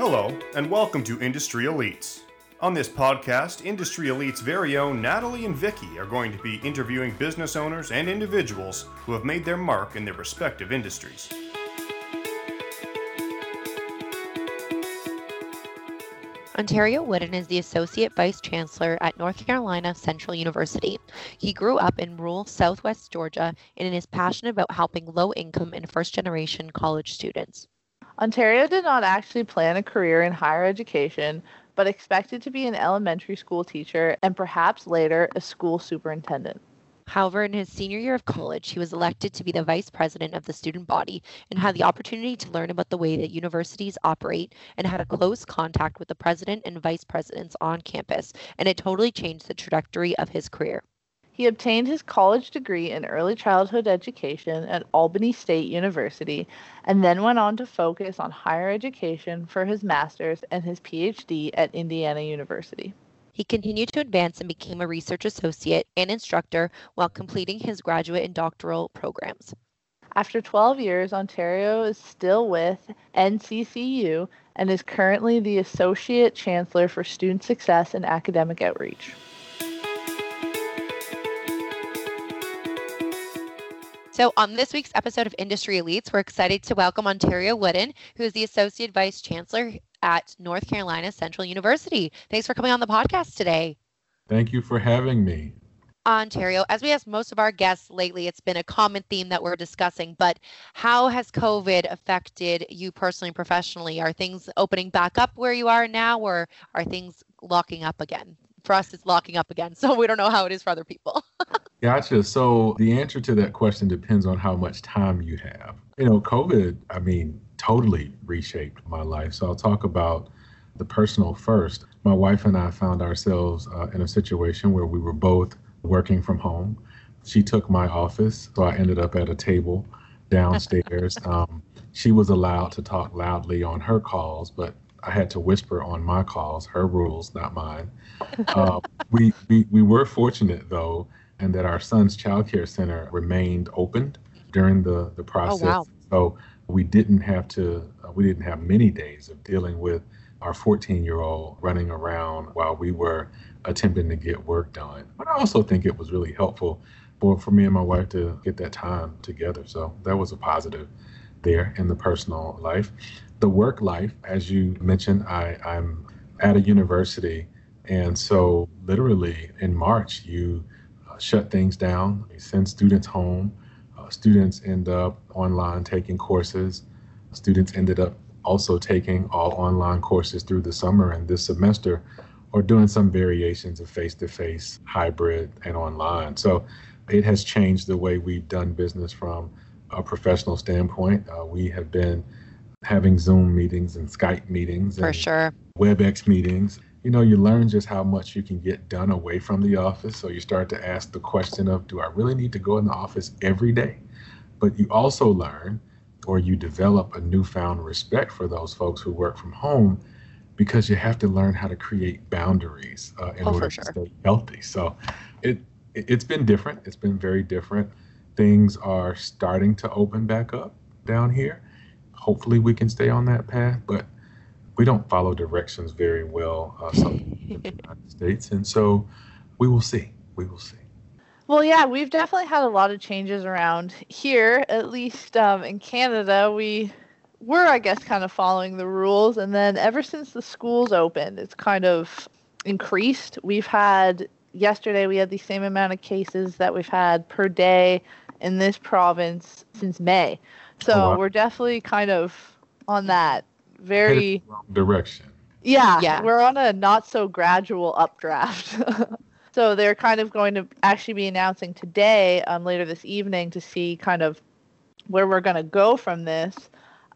Hello, and welcome to Industry Elites. On this podcast, Industry Elite's very own Natalie and Vicky are going to be interviewing business owners and individuals who have made their mark in their respective industries. Ontario Wooden is the Associate Vice Chancellor at North Carolina Central University. He grew up in rural southwest Georgia and is passionate about helping low income and first generation college students. Ontario did not actually plan a career in higher education, but expected to be an elementary school teacher and perhaps later a school superintendent. However, in his senior year of college, he was elected to be the vice president of the student body and had the opportunity to learn about the way that universities operate and had a close contact with the president and vice presidents on campus, and it totally changed the trajectory of his career. He obtained his college degree in early childhood education at Albany State University and then went on to focus on higher education for his master's and his PhD at Indiana University. He continued to advance and became a research associate and instructor while completing his graduate and doctoral programs. After 12 years, Ontario is still with NCCU and is currently the Associate Chancellor for Student Success and Academic Outreach. So, on this week's episode of Industry Elites, we're excited to welcome Ontario Wooden, who is the Associate Vice Chancellor at North Carolina Central University. Thanks for coming on the podcast today. Thank you for having me. Ontario, as we ask most of our guests lately, it's been a common theme that we're discussing, but how has COVID affected you personally and professionally? Are things opening back up where you are now, or are things locking up again? For us, it's locking up again, so we don't know how it is for other people. Gotcha. So the answer to that question depends on how much time you have. You know, COVID, I mean, totally reshaped my life. So I'll talk about the personal first. My wife and I found ourselves uh, in a situation where we were both working from home. She took my office, so I ended up at a table downstairs. Um, she was allowed to talk loudly on her calls, but I had to whisper on my calls, her rules, not mine. Uh, we, we, we were fortunate, though, and that our son's child care center remained open during the, the process. Oh, wow. So we didn't have to, uh, we didn't have many days of dealing with our 14 year old running around while we were attempting to get work done. But I also think it was really helpful for, for me and my wife to get that time together. So that was a positive there in the personal life. The work life, as you mentioned, I, I'm at a university. And so, literally in March, you shut things down, send students home. Uh, students end up online taking courses. Students ended up also taking all online courses through the summer and this semester, or doing some variations of face to face, hybrid, and online. So it has changed the way we've done business from a professional standpoint. Uh, we have been having Zoom meetings and Skype meetings For and sure. WebEx meetings you know, you learn just how much you can get done away from the office. So you start to ask the question of, do I really need to go in the office every day? But you also learn or you develop a newfound respect for those folks who work from home because you have to learn how to create boundaries uh, in Oh, order for to stay healthy. So it it's been different. It's been very different. Things are starting to open back up down here. Hopefully we can stay on that path, but we don't follow directions very well, uh, in the United States, and so we will see. We will see. Well, yeah, we've definitely had a lot of changes around here. At least um, in Canada, we were, I guess, kind of following the rules. And then ever since the schools opened, it's kind of increased. We've had, yesterday, we had the same amount of cases that we've had per day in this province since May. So Oh, wow. we're definitely kind of on that. Headed Very, the wrong direction. yeah, Yeah. we're on a not so gradual updraft. so they're kind of going to actually be announcing today, um, later this evening, to see kind of where we're going to go from this.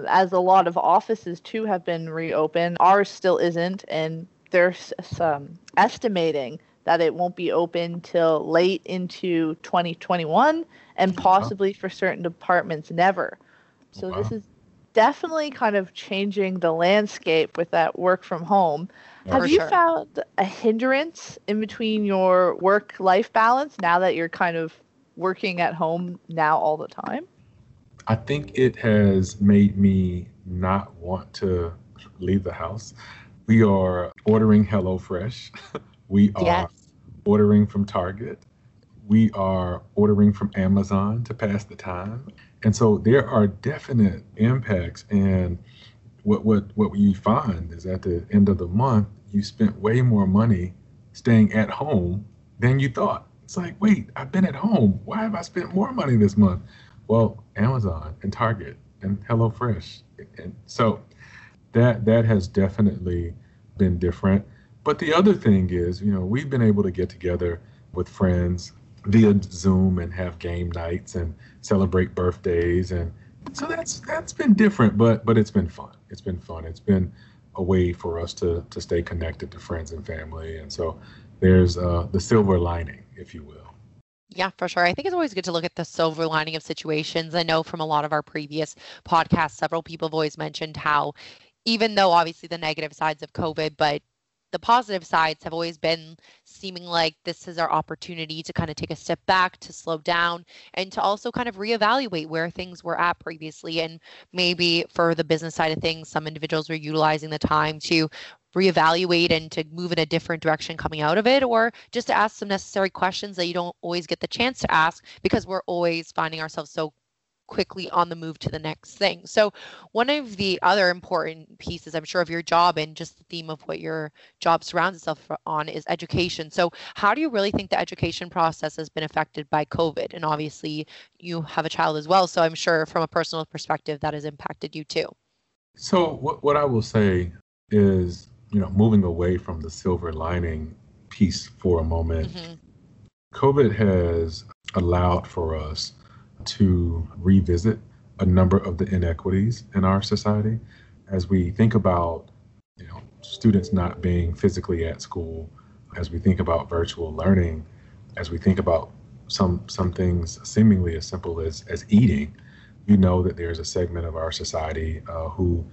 As a lot of offices too have been reopened, ours still isn't, and they're s- some estimating that it won't be open till late into 2021, and possibly for certain departments never. So this is definitely kind of changing the landscape with that work from home. Have you sure. found a hindrance in between your work life balance now that you're kind of working at home now all the time? I think it has made me not want to leave the house. We are ordering HelloFresh. we are Yes. ordering from Target. We are ordering from Amazon to pass the time. And so there are definite impacts. And what, what, what you find is at the end of the month, you spent way more money staying at home than you thought. It's like, wait, I've been at home. Why have I spent more money this month? Well, Amazon and Target and HelloFresh. And so that that has definitely been different. But the other thing is, you know, we've been able to get together with friends via Zoom and have game nights and celebrate birthdays and so that's that's been different, but but it's been fun. It's been fun. It's been a way for us to to stay connected to friends and family. And so there's uh, the silver lining, if you will. Yeah, for sure. I think it's always good to look at the silver lining of situations. I know from a lot of our previous podcasts, several people have always mentioned how, even though obviously the negative sides of COVID, but the positive sides have always been seeming like this is our opportunity to kind of take a step back, to slow down, and to also kind of reevaluate where things were at previously. And maybe for the business side of things, some individuals were utilizing the time to reevaluate and to move in a different direction coming out of it, or just to ask some necessary questions that you don't always get the chance to ask because we're always finding ourselves so quickly on the move to the next thing. So, one of the other important pieces, I'm sure, of your job and just the theme of what your job surrounds itself on is education. So, how do you really think the education process has been affected by COVID? And obviously, you have a child as well. So, I'm sure from a personal perspective, that has impacted you too. So, what, what I will say is, you know, moving away from the silver lining piece for a moment, Mhm. COVID has allowed for us to revisit a number of the inequities in our society as we think about you know students not being physically at school as we think about virtual learning as we think about some some things seemingly as simple as as eating you know that there's a segment of our society uh, who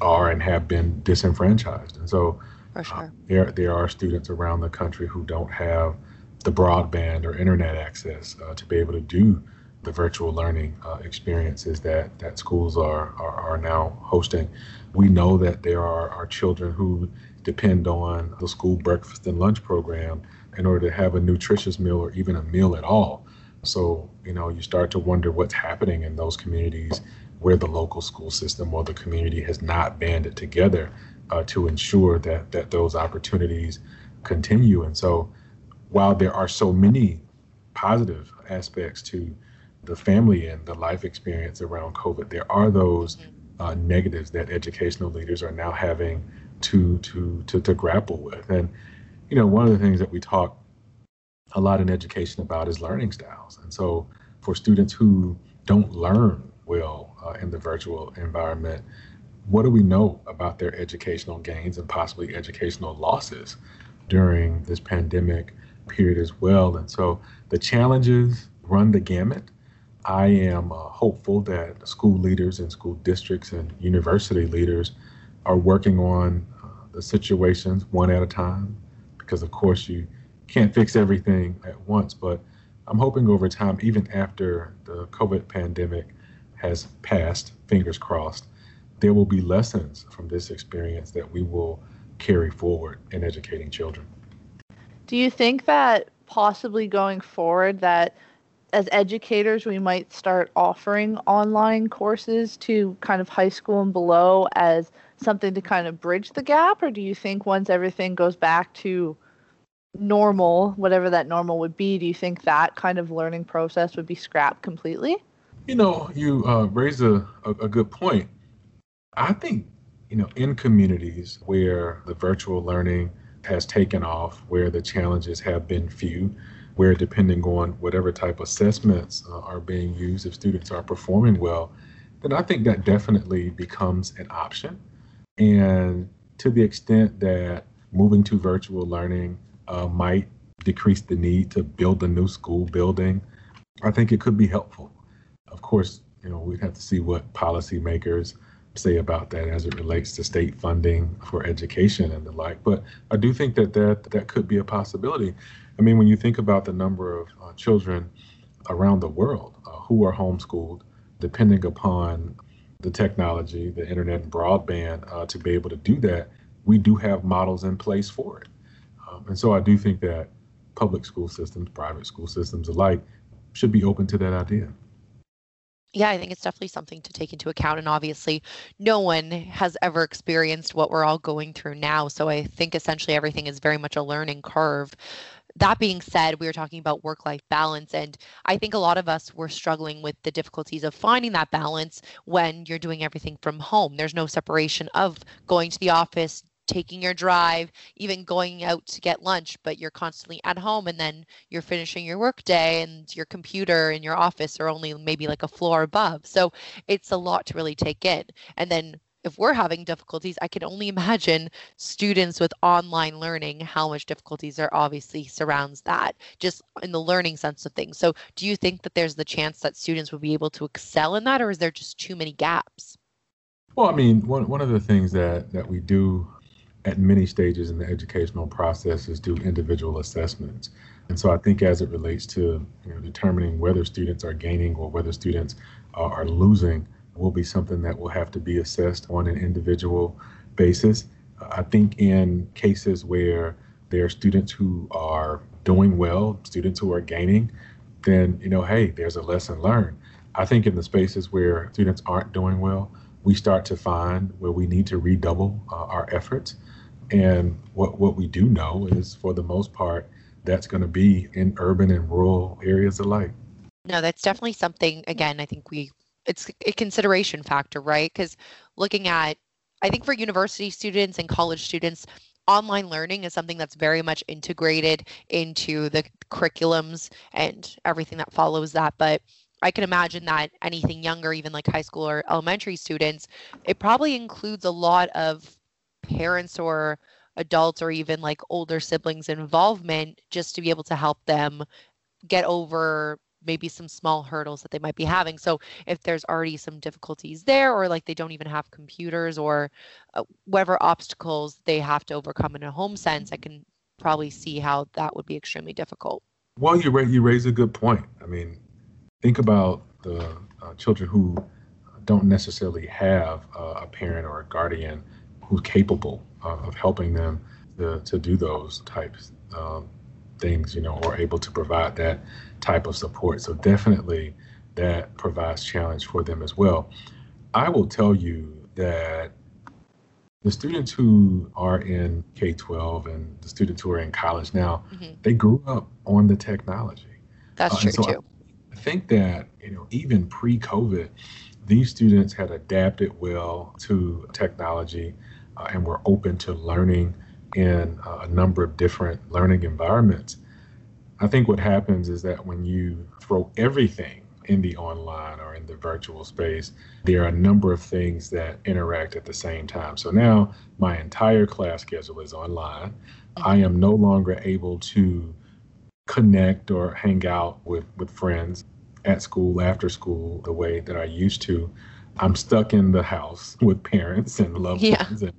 are and have been disenfranchised. And so For uh, there there are students around the country who don't have the broadband or internet access uh, to be able to do the virtual learning uh, experiences that that schools are, are are now hosting. We know that there are, are children who depend on the school breakfast and lunch program in order to have a nutritious meal or even a meal at all. So, you know, you start to wonder what's happening in those communities where the local school system or the community has not banded together uh, to ensure that that those opportunities continue. And so, while there are so many positive aspects to the family and the life experience around COVID, there are those uh, negatives that educational leaders are now having to to to to grapple with. And you know, one of the things that we talk a lot in education about is learning styles. And so, for students who don't learn well uh, in the virtual environment, what do we know about their educational gains and possibly educational losses during this pandemic period as well? And so, the challenges run the gamut. I am uh, hopeful that school leaders and school districts and university leaders are working on uh, the situations one at a time because, of course, you can't fix everything at once. But I'm hoping over time, even after the COVID pandemic has passed, fingers crossed, there will be lessons from this experience that we will carry forward in educating children. Do you think that possibly going forward that as educators we might start offering online courses to kind of high school and below as something to kind of bridge the gap or do you think once everything goes back to normal whatever that normal would be do you think that kind of learning process would be scrapped completely You know, you uh, raise a, a, a good point. I think, you know, in communities where the virtual learning has taken off, where the challenges have been few, where depending on whatever type of assessments uh, are being used, if students are performing well, then I think that definitely becomes an option. And to the extent that moving to virtual learning uh, might decrease the need to build a new school building, I think it could be helpful. Of course, you know, we'd have to see what policymakers say about that as it relates to state funding for education and the like. But I do think that that, that could be a possibility. I mean, when you think about the number of uh, children around the world uh, who are homeschooled, depending upon the technology, the internet and broadband uh, to be able to do that, we do have models in place for it. Um, and so I do think that public school systems, private school systems alike, should be open to that idea. Yeah, I think it's definitely something to take into account. And obviously, no one has ever experienced what we're all going through now. So I think essentially everything is very much a learning curve. That being said, we were talking about work life balance. And I think a lot of us were struggling with the difficulties of finding that balance when you're doing everything from home. There's no separation of going to the office, taking your drive, even going out to get lunch, but you're constantly at home and then you're finishing your workday and your computer in your office are only maybe like a floor above. So it's a lot to really take in. And then if we're having difficulties, I can only imagine students with online learning, how much difficulties there obviously surrounds that, just in the learning sense of things. So, do you think that there's the chance that students will be able to excel in that, or is there just too many gaps? Well, I mean, one, one of the things that, that we do at many stages in the educational process is do individual assessments. And so I think as it relates to you know, determining whether students are gaining or whether students uh, are losing will be something that will have to be assessed on an individual basis. I think in cases where there are students who are doing well, students who are gaining, then, you know, hey, there's a lesson learned. I think in the spaces where students aren't doing well, we start to find where we need to redouble uh, our efforts. And what, what we do know is, for the most part, that's going to be in urban and rural areas alike. No, that's definitely something, again, I think we, it's a consideration factor, right? Because looking at, I think for university students and college students, online learning is something that's very much integrated into the curriculums and everything that follows that. But I can imagine that anything younger, even like high school or elementary students, it probably includes a lot of parents or adults or even like older siblings involvement just to be able to help them get over maybe some small hurdles that they might be having. So if there's already some difficulties there or like they don't even have computers or uh, whatever obstacles they have to overcome in a home sense, I can probably see how that would be extremely difficult. Well, you raise, you raise a good point. I mean, think about the uh, children who don't necessarily have uh, a parent or a guardian who's capable of helping them to, to do those types um, things, you know, or able to provide that type of support. So definitely that provides challenge for them as well. I will tell you that the students who are in K-12 and the students who are in college now, mm-hmm. they grew up on the technology. That's uh, true so too. I think that, you know, even pre-COVID, these students had adapted well to technology uh, and we're open to learning in a number of different learning environments. I think what happens is that when you throw everything in the online or in the virtual space, there are a number of things that interact at the same time. So now my entire class schedule is online. I am no longer able to connect or hang out with, with friends at school, after school, the way that I used to. I'm stuck in the house with parents and loved yeah. ones and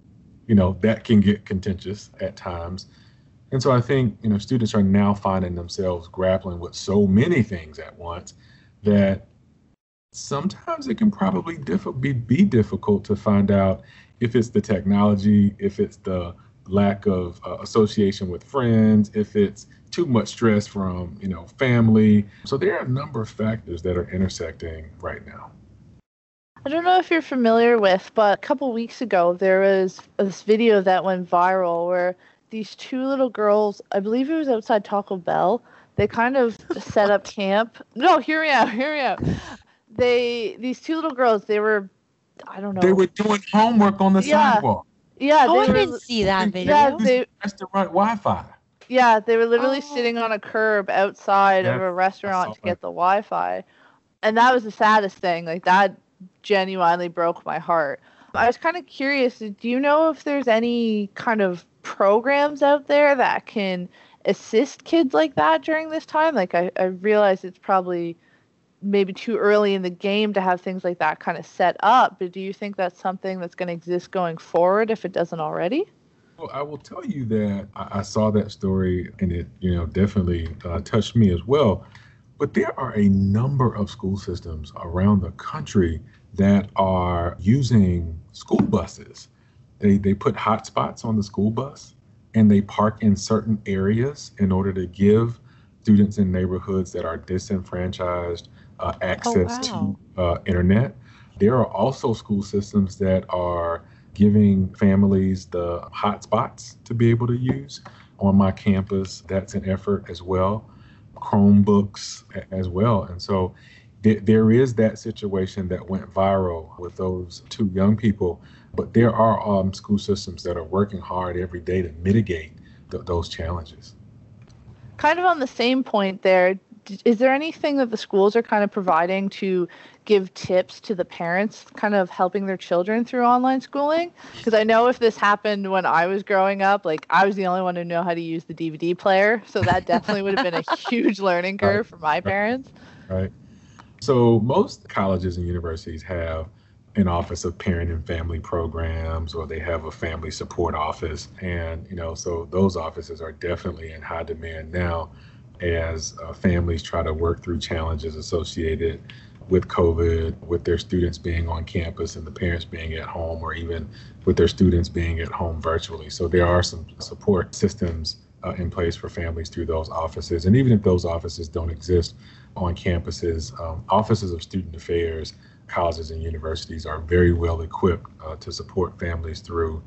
you know, that can get contentious at times. And so I think, you know, students are now finding themselves grappling with so many things at once that sometimes it can probably diff- be, be difficult to find out if it's the technology, if it's the lack of uh, association with friends, if it's too much stress from, you know, family. So there are a number of factors that are intersecting right now. I don't know if you're familiar with, but a couple weeks ago there was this video that went viral where these two little girls, I believe it was outside Taco Bell, they kind of set up camp. No, hear me out, hear me out. They these two little girls, they were I don't know. They were doing homework on the yeah. sidewalk. Yeah, oh, I didn't see that video. Yeah, they, restaurant Wi-Fi. Yeah, they were literally oh. sitting on a curb outside yeah, of a restaurant to get the Wi-Fi, and that was the saddest thing. Like that genuinely broke my heart. I was kind of curious. Do you know if there's any kind of programs out there that can assist kids like that during this time? Like, I, I realize it's probably maybe too early in the game to have things like that kind of set up, but do you think that's something that's going to exist going forward if it doesn't already? Well, I will tell you that I, I saw that story and it, you know, definitely uh, touched me as well. But there are a number of school systems around the country that are using school buses. They, they put hotspots on the school bus and they park in certain areas in order to give students in neighborhoods that are disenfranchised uh, access wow. to uh, internet. There are also school systems that are giving families the hotspots to be able to use on my campus. That's an effort as well. Chromebooks as well. And so there is that situation that went viral with those two young people, but there are um, school systems that are working hard every day to mitigate th- those challenges. Kind of on the same point there, is there anything that the schools are kind of providing to give tips to the parents kind of helping their children through online schooling because i know if this happened when i was growing up like i was the only one who knew how to use the dvd player so that definitely would have been a huge learning curve right. for my parents right so most colleges and universities have an office of parent and family programs or they have a family support office and you know so those offices are definitely in high demand now as uh, families try to work through challenges associated with COVID, with their students being on campus and the parents being at home, or even with their students being at home virtually. So there are some support systems uh, in place for families through those offices. And even if those offices don't exist on campuses, um, offices of student affairs, colleges, and universities are very well equipped uh, to support families through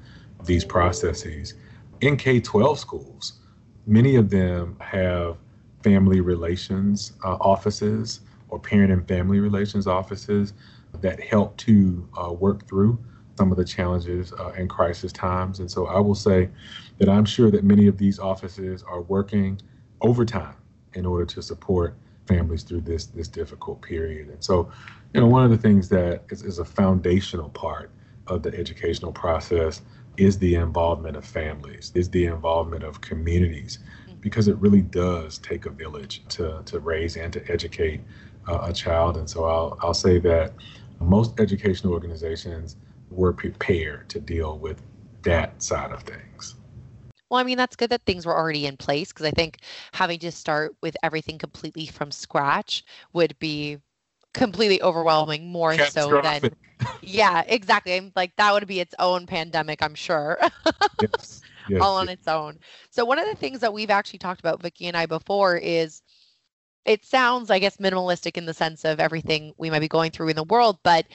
these processes. In K 12 schools, many of them have family relations uh, offices or parent and family relations offices that help to uh, work through some of the challenges uh, and crisis times. And so I will say that I'm sure that many of these offices are working overtime in order to support families through this this difficult period. And so, you know, one of the things that is, is a foundational part of the educational process is the involvement of families, is the involvement of communities because it really does take a village to, to raise and to educate uh, a child. And so I'll, I'll say that most educational organizations were prepared to deal with that side of things. Well, I mean, that's good that things were already in place because I think having to start with everything completely from scratch would be completely overwhelming more so than yeah exactly like that would be its own pandemic i'm sure. Yes yes, all on its own. So one of the things that we've actually talked about, Vicki and I, before is it sounds, I guess, minimalistic in the sense of everything we might be going through in the world, but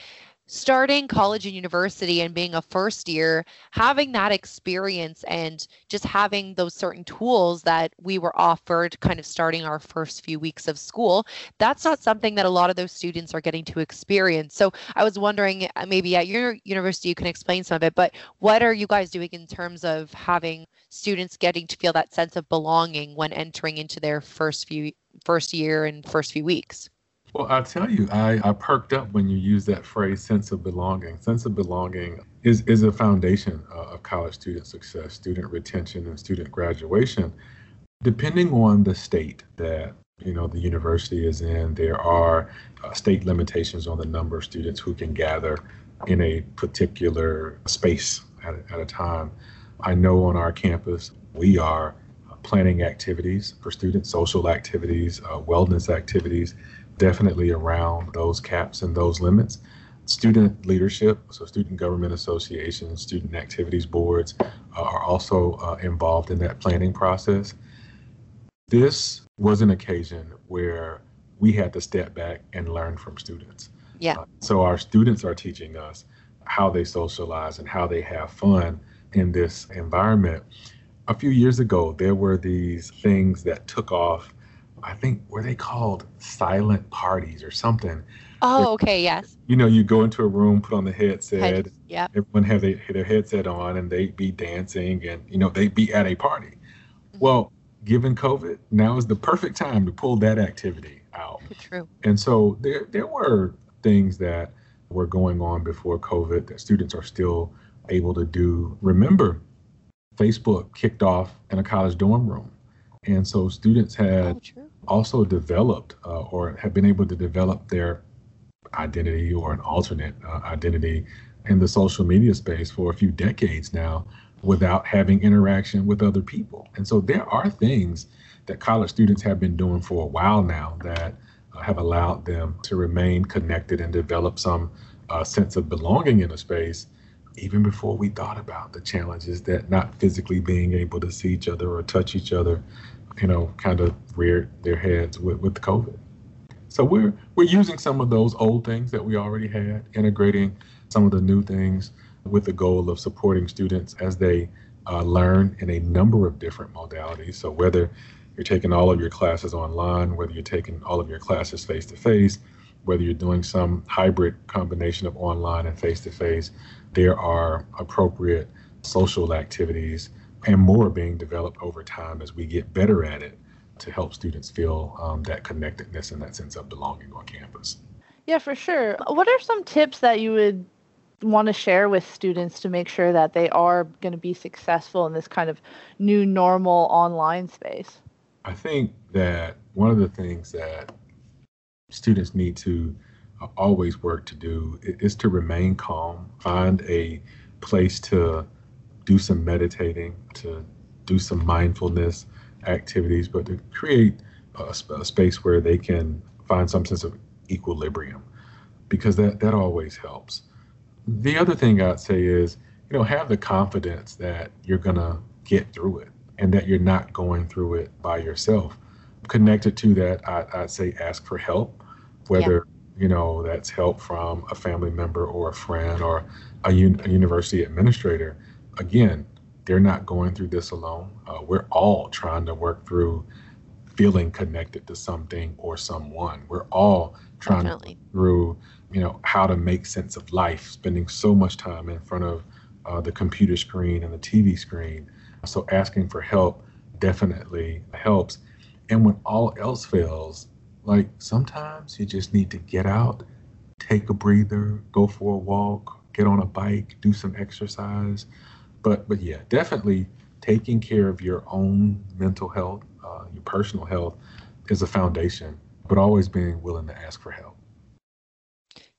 starting college and university and being a first year, having that experience and just having those certain tools that we were offered kind of starting our first few weeks of school, that's not something that a lot of those students are getting to experience. So I was wondering, uh, maybe at your university, you can explain some of it, but what are you guys doing in terms of having students getting to feel that sense of belonging when entering into their first few first year and first few weeks? Well, I'll tell you, I, I perked up when you use that phrase sense of belonging. Sense of belonging is, is a foundation uh, of college student success, student retention, and student graduation. Depending on the state that you know the university is in, there are uh, state limitations on the number of students who can gather in a particular space at a, at a time. I know on our campus we are planning activities for students, social activities, uh, wellness activities definitely around those caps and those limits. Student leadership, so student government associations, student activities boards uh, are also uh, involved in that planning process. This was an occasion where we had to step back and learn from students. Yeah. Uh, so our students are teaching us how they socialize and how they have fun in this environment. A few years ago, there were these things that took off I think were they called silent parties or something. Oh, okay, yes. You know, you go into a room, put on the headset. Head, yeah. Everyone have their, their headset on, and they'd be dancing, and you know they'd be at a party. Mm-hmm. Well, given COVID, now is the perfect time to pull that activity out. True. And so there there were things that were going on before COVID that students are still able to do. Remember, Facebook kicked off in a college dorm room. And so students had oh, also developed uh, or have been able to develop their identity or an alternate uh, identity in the social media space for a few decades now without having interaction with other people. And so there are things that college students have been doing for a while now that uh, have allowed them to remain connected and develop some a sense of belonging in a space even before we thought about the challenges that not physically being able to see each other or touch each other, you know, kind of reared their heads with, with COVID. So we're we're using some of those old things that we already had, integrating some of the new things with the goal of supporting students as they uh, learn in a number of different modalities. So whether you're taking all of your classes online, whether you're taking all of your classes face to face, whether you're doing some hybrid combination of online and face to face, there are appropriate social activities and more being developed over time as we get better at it to help students feel um, that connectedness and that sense of belonging on campus. Yeah, for sure. What are some tips that you would want to share with students to make sure that they are going to be successful in this kind of new normal online space? I think that one of the things that students need to uh, always work to do is to remain calm, find a place to do some meditating, to do some mindfulness activities, but to create a, a space where they can find some sense of equilibrium because that, that always helps. The other thing I'd say is, you know, have the confidence that you're going to get through it and that you're not going through it by yourself. Connected to that, I, I'd say ask for help, whether, yeah. you know, that's help from a family member or a friend or a, un- a university administrator. Again, they're not going through this alone. Uh, we're all trying to work through feeling connected to something or someone. We're all trying Definitely. to through, you know, how to make sense of life, spending so much time in front of uh, the computer screen and the TV screen. So asking for help definitely helps. And when all else fails, like sometimes you just need to get out, take a breather, go for a walk, get on a bike, do some exercise. But but yeah, definitely taking care of your own mental health, uh, your personal health, is a foundation. But always being willing to ask for help.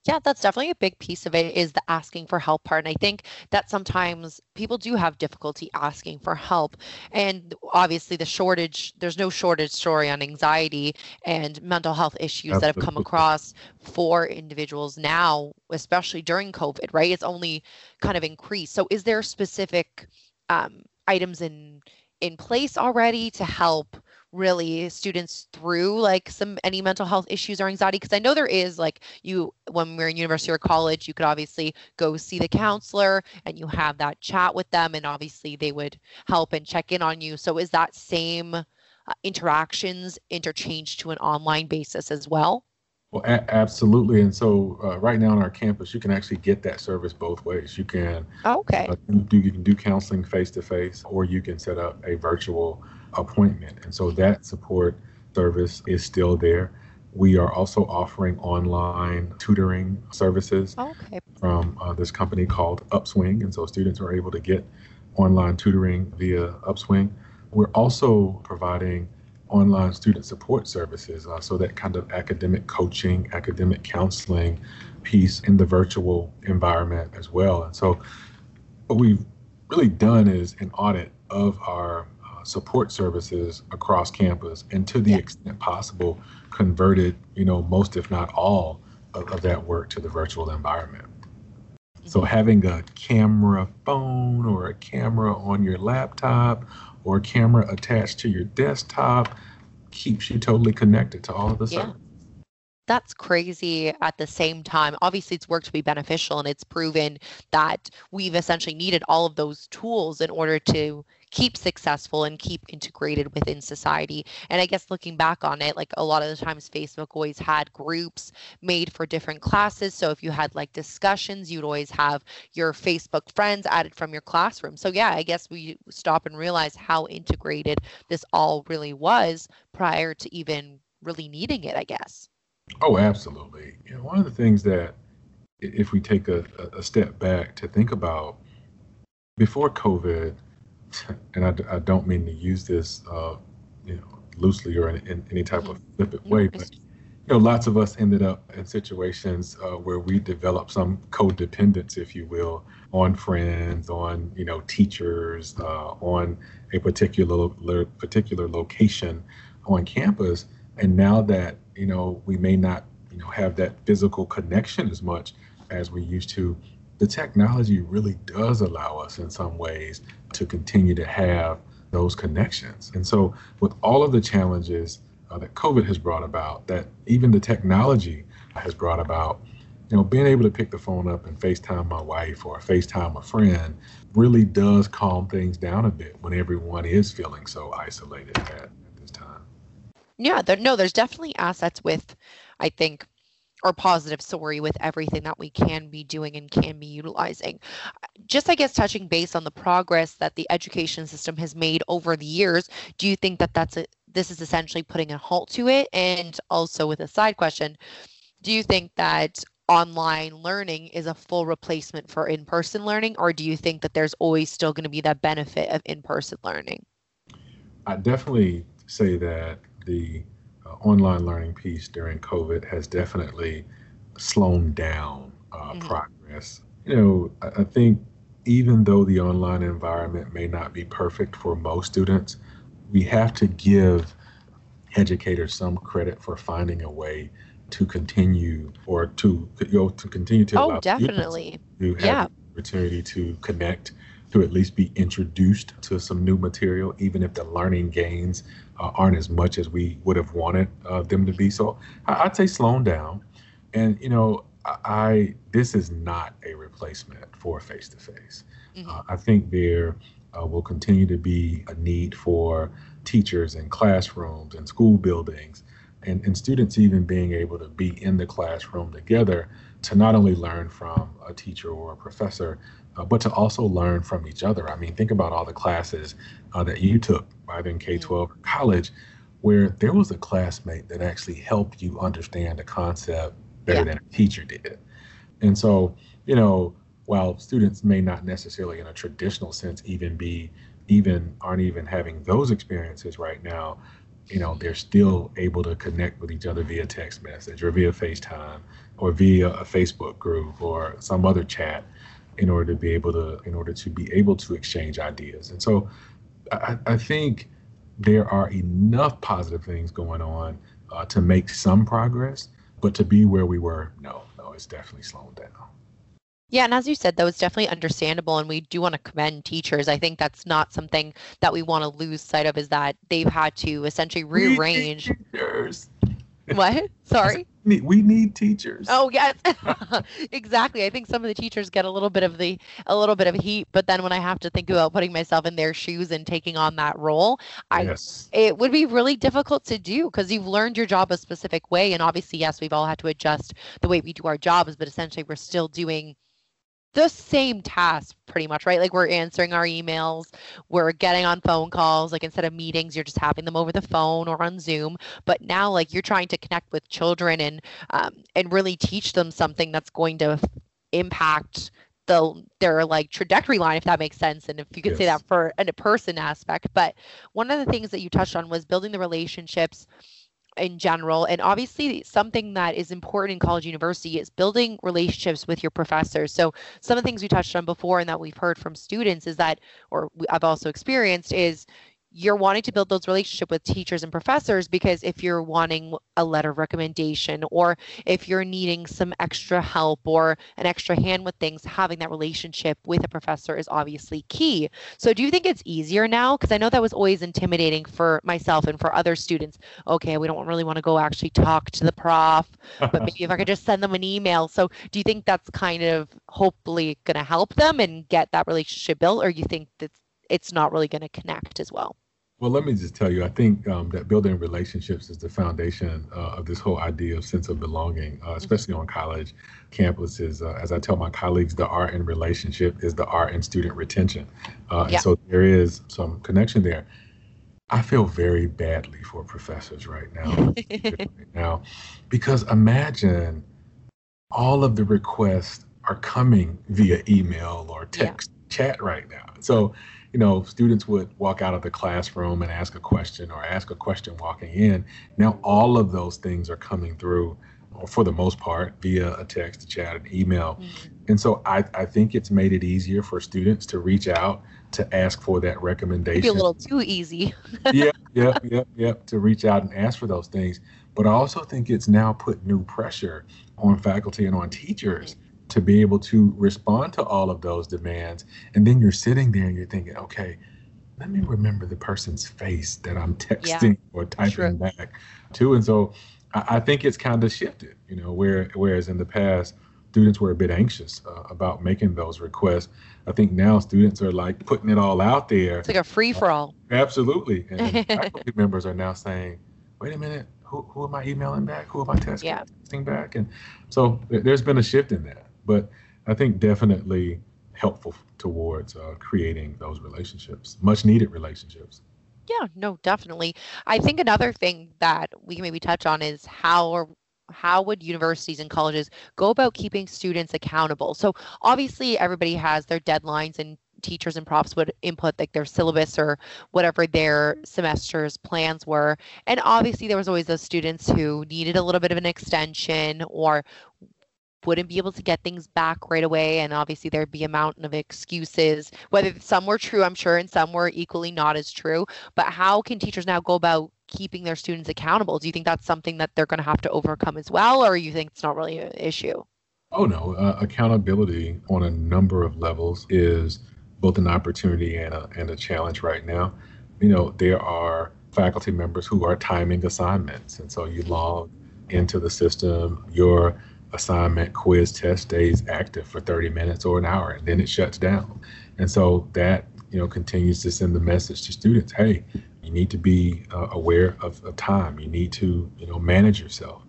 Yeah, that's definitely a big piece of it is the asking for help part. And I think that sometimes people do have difficulty asking for help. And obviously, the shortage, there's no shortage story on anxiety and mental health issues Absolutely. that have come across for individuals now, especially during COVID, right? It's only kind of increased. So, is there specific um, items in in place already to help really students through like some any mental health issues or anxiety because i know there is like you when we're in university or college you could obviously go see the counselor and you have that chat with them and obviously they would help and check in on you so is that same uh, interactions interchanged to an online basis as well well, a- absolutely. And so, uh, right now on our campus, you can actually get that service both ways. You can oh, okay uh, do you can do counseling face to face, or you can set up a virtual appointment. And so that support service is still there. We are also offering online tutoring services okay. from uh, this company called Upswing. And so students are able to get online tutoring via Upswing. We're also providing online student support services, uh, so that kind of academic coaching, academic counseling piece in the virtual environment as well. And so, what we've really done is an audit of our support services across campus and to the yeah. extent possible converted you know most if not all of, of that work to the virtual environment mm-hmm. so having a camera phone or a camera on your laptop or a camera attached to your desktop keeps you totally connected to all of the yeah. services that's crazy at the same time. Obviously, it's worked to be beneficial and it's proven that we've essentially needed all of those tools in order to keep successful and keep integrated within society. And I guess looking back on it, like a lot of the times Facebook always had groups made for different classes. So if you had like discussions, you'd always have your Facebook friends added from your classroom. So yeah, I guess we stop and realize how integrated this all really was prior to even really needing it, I guess. Oh, absolutely. You know, one of the things that if we take a, a step back to think about before COVID, and I, I don't mean to use this, uh, you know, loosely or in, in any type of flippant way, but you know, lots of us ended up in situations uh, where we developed some codependence, if you will, on friends, on you know, teachers, uh, on a particular particular location on campus. And now that you know we may not you know have that physical connection as much, as we used to, the technology really does allow us in some ways to continue to have those connections. And so, with all of the challenges uh, that COVID has brought about, that even the technology has brought about, you know, being able to pick the phone up and FaceTime my wife or FaceTime a friend really does calm things down a bit when everyone is feeling so isolated at, at this time. Yeah, there, no, there's definitely assets with, I think, or positive sorry with everything that we can be doing and can be utilizing. Just i guess touching base on the progress that the education system has made over the years do you think that that's a this is essentially putting a halt to it? And also with a side question do you think that online learning is a full replacement for in-person learning or do you think that there's always still going to be that benefit of in-person learning? I definitely say that the online learning piece during COVID has definitely slowed down uh, mm-hmm. progress. You know, I, I think even though the online environment may not be perfect for most students, we have to give educators some credit for finding a way to continue or to you know to continue to oh definitely to have yeah. the opportunity to connect to at least be introduced to some new material even if the learning gains uh, aren't as much as we would have wanted uh, them to be. So I, would say slowing down. And you know, I, I this is not a replacement for face to face. I think there uh, will continue to be a need for teachers and classrooms and school buildings and, and students even being able to be in the classroom together to not only learn from a teacher or a professor, uh, but to also learn from each other. I mean, think about all the classes uh, that you took, either in K 12 or college, where there was a classmate that actually helped you understand a concept better yeah. than a teacher did. And so, you know, while students may not necessarily in a traditional sense even be even aren't even having those experiences right now you know they're still able to connect with each other via text message or via facetime or via a facebook group or some other chat in order to be able to in order to be able to exchange ideas and so i, I think there are enough positive things going on uh, to make some progress but to be where we were no no it's definitely slowing down yeah, and as you said, though, it's definitely understandable, and we do want to commend teachers. I think that's not something that we want to lose sight of. Is that they've had to essentially rearrange. Teachers. What? Sorry. We need teachers. Oh yes, exactly. I think some of the teachers get a little bit of the a little bit of heat, but then when I have to think about putting myself in their shoes and taking on that role, I yes. it would be really difficult to do because you've learned your job a specific way, and obviously, yes, we've all had to adjust the way we do our jobs, but essentially, we're still doing the same task pretty much right? Like we're answering our emails we're getting on phone calls like instead of meetings you're just having them over the phone or on zoom. But now like you're trying to connect with children and um, and really teach them something that's going to impact the their like trajectory line if that makes sense and if you could yes. say that for a person aspect. But one of the things that you touched on was building the relationships in general. And obviously, something that is important in college university is building relationships with your professors. So, some of the things we touched on before and that we've heard from students is that, or I've also experienced, is you're wanting to build those relationship with teachers and professors because if you're wanting a letter of recommendation or if you're needing some extra help or an extra hand with things having that relationship with a professor is obviously key. So do you think it's easier now? Because i know that was always intimidating for myself and for other students. Okay we don't really want to go actually talk to the prof but maybe if i could just send them an email. So do you think that's kind of hopefully going to help them and get that relationship built or you think that it's not really going to connect as well well, let me just tell you, I think um, that building relationships is the foundation uh, of this whole idea of sense of belonging, uh, mm-hmm. especially on college campuses. Uh, as I tell my colleagues, the art in relationship is the art in student retention. Uh, yeah. And so there is some connection there. I feel very badly for professors right now, right now, because imagine all of the requests are coming via email or text yeah. chat right now. So you know, students would walk out of the classroom and ask a question or ask a question walking in. Now, all of those things are coming through, for the most part, via a text, a chat, an email. Mm-hmm. And so I, I think it's made it easier for students to reach out to ask for that recommendation. Maybe a little too easy. yeah, yeah, yeah, yeah, to reach out and ask for those things. But I also think it's now put new pressure on faculty and on teachers to be able to respond to all of those demands. And then you're sitting there and you're thinking, okay, let me remember the person's face that I'm texting yeah, or typing back to. And so I, I think it's kind of shifted, you know, where whereas in the past, students were a bit anxious uh, about making those requests. I think now students are like putting it all out there. It's like a free for all. Uh, absolutely. And faculty members are now saying, wait a minute, who, who am I emailing back? Who am I texting, yeah. texting back? And so there's been a shift in that. But I think definitely helpful towards uh, creating those relationships, much needed relationships. Yeah, no, definitely. I think another thing that we can maybe touch on is how or how would universities and colleges go about keeping students accountable? So obviously everybody has their deadlines and teachers and profs would input like their syllabus or whatever their semester's plans were. And obviously there was always those students who needed a little bit of an extension or wouldn't be able to get things back right away and obviously there'd be a mountain of excuses. Whether some were true i'm sure and some were equally not as true but how can teachers now go about keeping their students accountable? Do you think that's something that they're going to have to overcome as well or you think it's not really an issue? Oh no. Uh, accountability on a number of levels is both an opportunity and a, and a challenge right now. You know there are faculty members who are timing assignments and so you log into the system your assignment, quiz, test stays active for 30 minutes or an hour, and then it shuts down. And so that you know continues to send the message to students: Hey, you need to be uh, aware of, of, time. You need to you know manage yourself.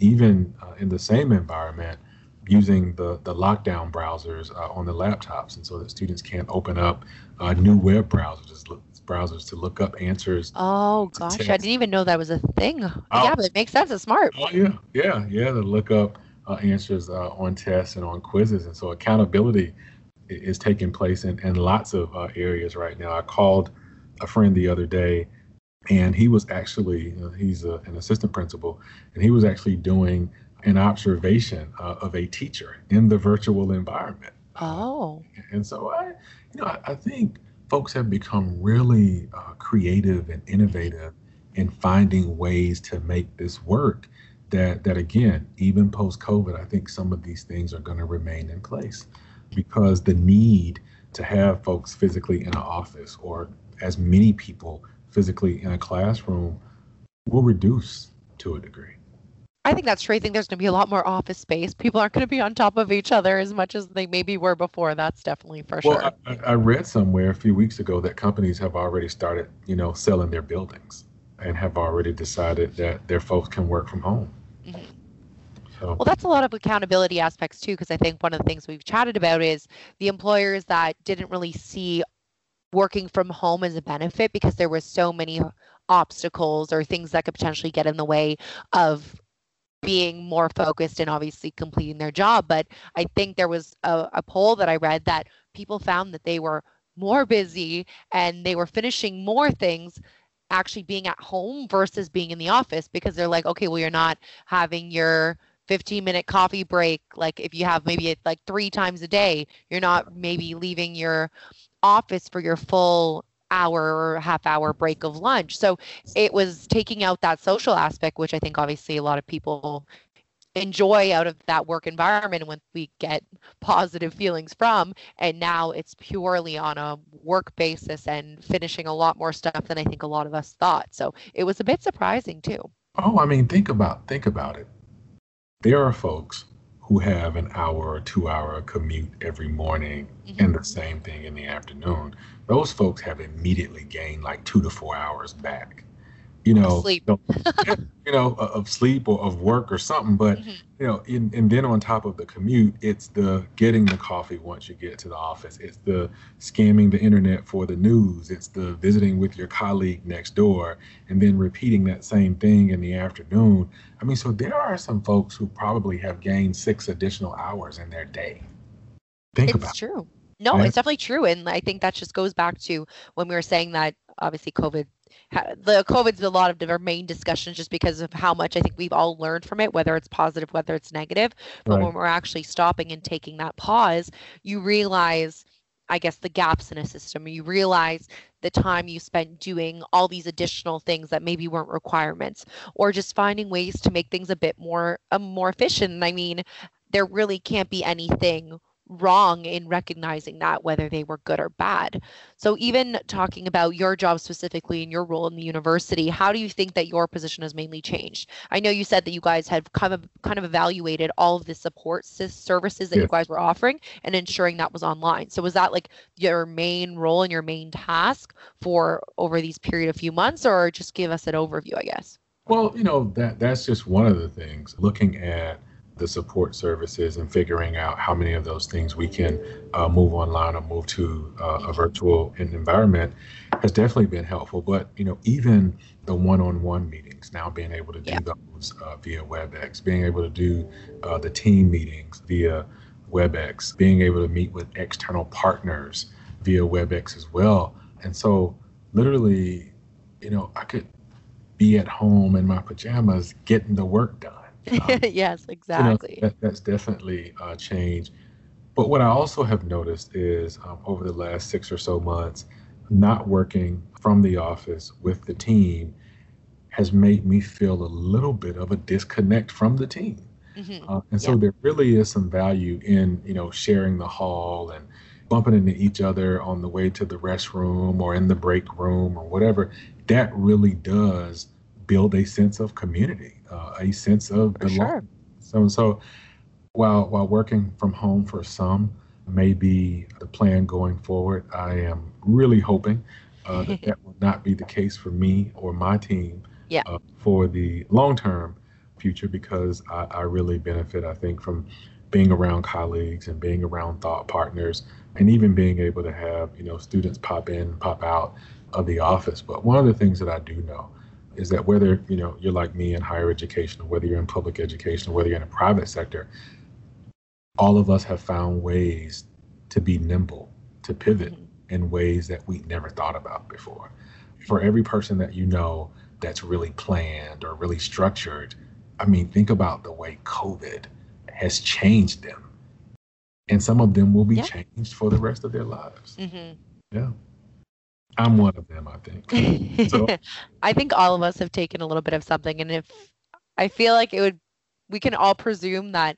Even uh, in the same environment, using the the lockdown browsers uh, on the laptops, and so that students can't open up uh, new web browsers browsers to look up answers. Oh gosh, I didn't even know that was a thing. Oh. Yeah, but it makes sense. It's smart. Oh yeah, yeah, yeah. To look up uh, answers uh, on tests and on quizzes. And so accountability is taking place in, in lots of uh, areas right now. I called a friend the other day, and he was actually, he's a, an assistant principal, and he was actually doing an observation uh, of a teacher in the virtual environment. Oh. and so I, you know, I, I, think folks have become really uh, creative and innovative in finding ways to make this work that that again, even post COVID, I think some of these things are going to remain in place because the need to have folks physically in an office or as many people physically in a classroom will reduce to a degree. I think that's true. I think there's going to be a lot more office space. People aren't going to be on top of each other as much as they maybe were before. That's definitely for well, sure. I, I read somewhere a few weeks ago that companies have already started, you know, selling their buildings and have already decided that their folks can work from home. Well, that's a lot of accountability aspects too, because I think one of the things we've chatted about is the employers that didn't really see working from home as a benefit because there were so many obstacles or things that could potentially get in the way of being more focused and obviously completing their job. But I think there was a, a poll that I read that people found that they were more busy and they were finishing more things actually being at home versus being in the office because they're like, okay, well, you're not having your 15 minute coffee break. Like if you have maybe like three times a day, you're not maybe leaving your office for your full hour or half hour break of lunch. So it was taking out that social aspect, which I think obviously a lot of people enjoy out of that work environment when we get positive feelings from and now it's purely on a work basis and finishing a lot more stuff than i think a lot of us thought so it was a bit surprising too oh i mean think about think about it there are folks who have an hour or two hour commute every morning mm-hmm. and the same thing in the afternoon those folks have immediately gained like two to four hours back you know, sleep. you know, of sleep or of work or something. But mm-hmm. you know, in, and then on top of the commute, it's the getting the coffee once you get to the office. It's the scamming the internet for the news. It's the visiting with your colleague next door, and then repeating that same thing in the afternoon. I mean, so there are some folks who probably have gained six additional hours in their day. Think it's about. It's true. No, it's definitely true, and I think that just goes back to when we were saying that obviously COVID the COVID's a lot of our main discussions just because of how much I think we've all learned from it, whether it's positive, whether it's negative. But right. when we're actually stopping and taking that pause, you realize, I guess, the gaps in a system. You realize the time you spent doing all these additional things that maybe weren't requirements, or just finding ways to make things a bit more, uh, more efficient. I mean, there really can't be anything wrong in recognizing that whether they were good or bad. So even talking about your job specifically and your role in the university, how do you think that your position has mainly changed? I know you said that you guys have kind of kind of evaluated all of the support services that yeah. you guys were offering and ensuring that was online. So was that like your main role and your main task for over these period of few months or just give us an overview, I guess? Well, you know, that that's just one of the things looking at the support services and figuring out how many of those things we can uh, move online or move to uh, a virtual environment has definitely been helpful. But you know, even the one-on-one meetings now being able to do yeah. those uh, via WebEx, being able to do uh, the team meetings via WebEx, being able to meet with external partners via WebEx as well. And so, literally, you know, I could be at home in my pajamas getting the work done um, yes, exactly. You know, that, that's definitely uh, changed. But what I also have noticed is um, over the last six or so months, not working from the office with the team has made me feel a little bit of a disconnect from the team. Mm-hmm. Uh, and so yeah. there really is some value in you know sharing the hall and bumping into each other on the way to the restroom or in the break room or whatever. That really does build a sense of community uh, a sense of belonging. Sure. So, so while while working from home for some may be the plan going forward, I am really hoping uh, that that will not be the case for me or my team yeah. uh, for the long term future because I, I really benefit, I think, from being around colleagues and being around thought partners and even being able to have you know students pop in pop out of the office but one of the things that i do know is that whether you know you're like me in higher education or whether you're in public education or whether you're in a private sector all of us have found ways to be nimble to pivot mm-hmm. in ways that we never thought about before for every person that you know that's really planned or really structured i mean think about the way covid has changed them and some of them will be yeah. changed for the rest of their lives mm-hmm. yeah I'm one of them, I think. So I think all of us have taken a little bit of something. And if I feel like it would, we can all presume that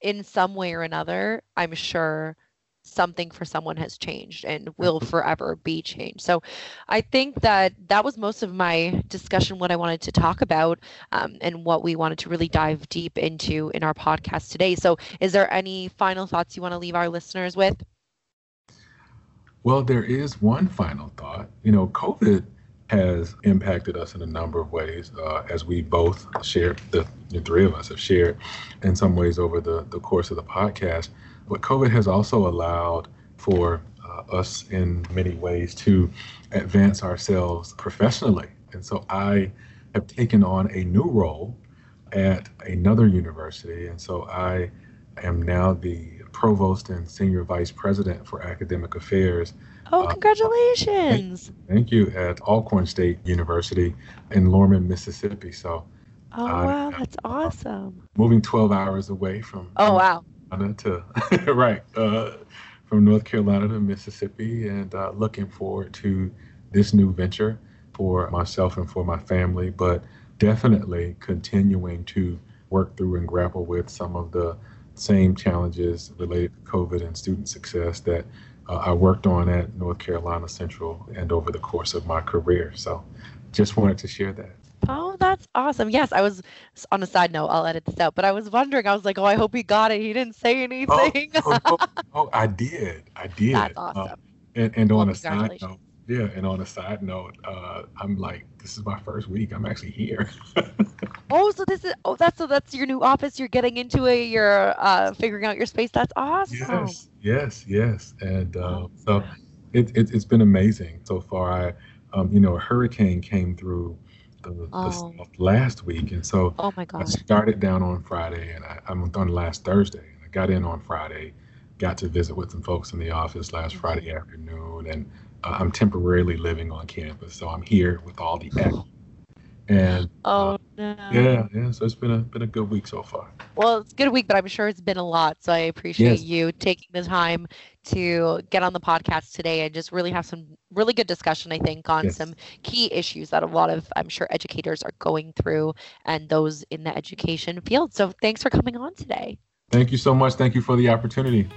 in some way or another, I'm sure something for someone has changed and will forever be changed. So I think that that was most of my discussion, what I wanted to talk about um, and what we wanted to really dive deep into in our podcast today. So is there any final thoughts you want to leave our listeners with? Well, there is one final thought. You know, COVID has impacted us in a number of ways, uh, as we both shared, the, the, three of us have shared in some ways over the, the course of the podcast. But COVID has also allowed for uh, us in many ways to advance ourselves professionally. And so I have taken on a new role at another university. And so I am now the provost and senior vice president for academic affairs. Oh, uh, congratulations! Uh, thank, you at Alcorn State University in Lorman, Mississippi. So, oh uh, wow, that's awesome. Moving 12 hours away from. Oh wow. To right uh, from North Carolina to Mississippi, and uh, looking forward to this new venture for myself and for my family, but definitely continuing to work through and grapple with some of the same challenges related to COVID and student success that uh, I worked on at North Carolina Central and over the course of my career. So just wanted to share that. Oh, that's awesome. Yes, I was on a side note, I'll edit this out, but I was wondering, I was like, oh, I hope he got it. He didn't say anything. Oh, oh, oh, oh I did. I did. That's awesome. Uh, and, and well, on a side note, yeah, and on a side note, uh, I'm like, this is my first week. I'm actually here. oh, so this is oh, that's so that's your new office. You're getting into it. You're uh, figuring out your space. That's awesome. Yes, yes, yes. And uh, so it, it has been amazing so far. I, um, you know, a hurricane came through the, oh. the last week, and so oh my gosh. I started down on Friday, and I, I'm on last Thursday. and I got in on Friday, got to visit with some folks in the office last mm-hmm. Friday afternoon, and uh, I'm temporarily living on campus, so I'm here with all the action. And oh uh, no. yeah, yeah. So it's been a been a good week so far. Well, it's a good week, but I'm sure it's been a lot. So I appreciate yes. you taking the time to get on the podcast today and just really have some really good discussion. I think on yes. some key issues that a lot of I'm sure educators are going through and those in the education field. So thanks for coming on today. Thank you so much. Thank you for the opportunity.